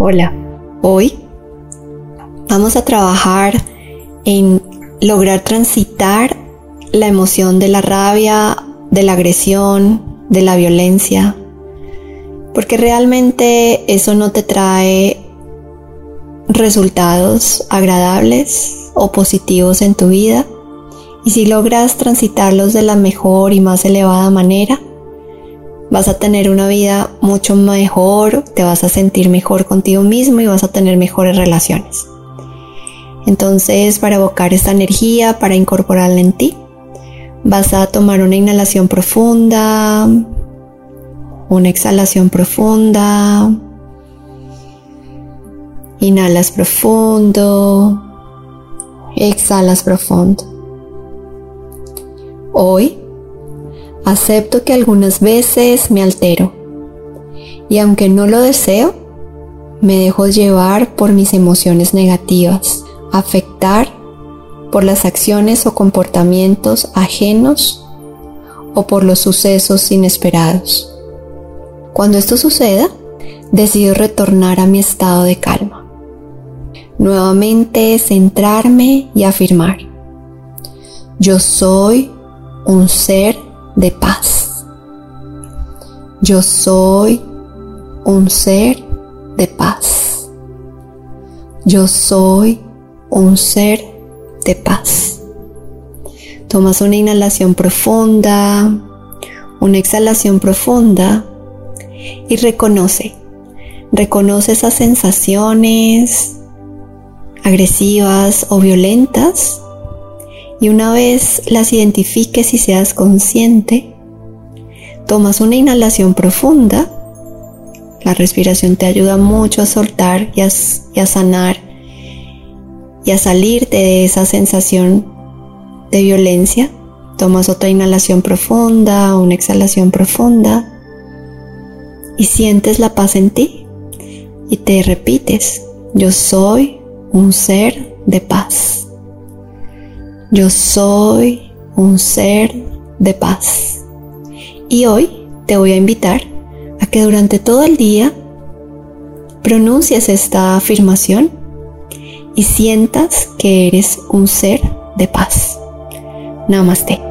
Hola, hoy vamos a trabajar en lograr transitar la emoción de la rabia, de la agresión, de la violencia, porque realmente eso no te trae resultados agradables o positivos en tu vida. Y si logras transitarlos de la mejor y más elevada manera, vas a tener una vida mucho mejor, te vas a sentir mejor contigo mismo y vas a tener mejores relaciones. Entonces, para evocar esta energía, para incorporarla en ti, vas a tomar una inhalación profunda, una exhalación profunda, inhalas profundo, exhalas profundo. Hoy acepto que algunas veces me altero y aunque no lo deseo, me dejo llevar por mis emociones negativas, afectar por las acciones o comportamientos ajenos o por los sucesos inesperados. Cuando esto suceda, decido retornar a mi estado de calma. Nuevamente centrarme y afirmar. Yo soy un ser de paz. Yo soy un ser de paz. Yo soy un ser de paz. Tomas una inhalación profunda, una exhalación profunda y reconoce, reconoce esas sensaciones agresivas o violentas y una vez las identifiques y seas consciente, tomas una inhalación profunda. La respiración te ayuda mucho a soltar y a, sanar y a salirte de esa sensación de violencia. Tomas otra inhalación profunda, una exhalación profunda y sientes la paz en ti y te repites, yo soy un ser de paz. Yo soy un ser de paz. Y hoy te voy a invitar a que durante todo el día pronuncies esta afirmación y sientas que eres un ser de paz. Namaste.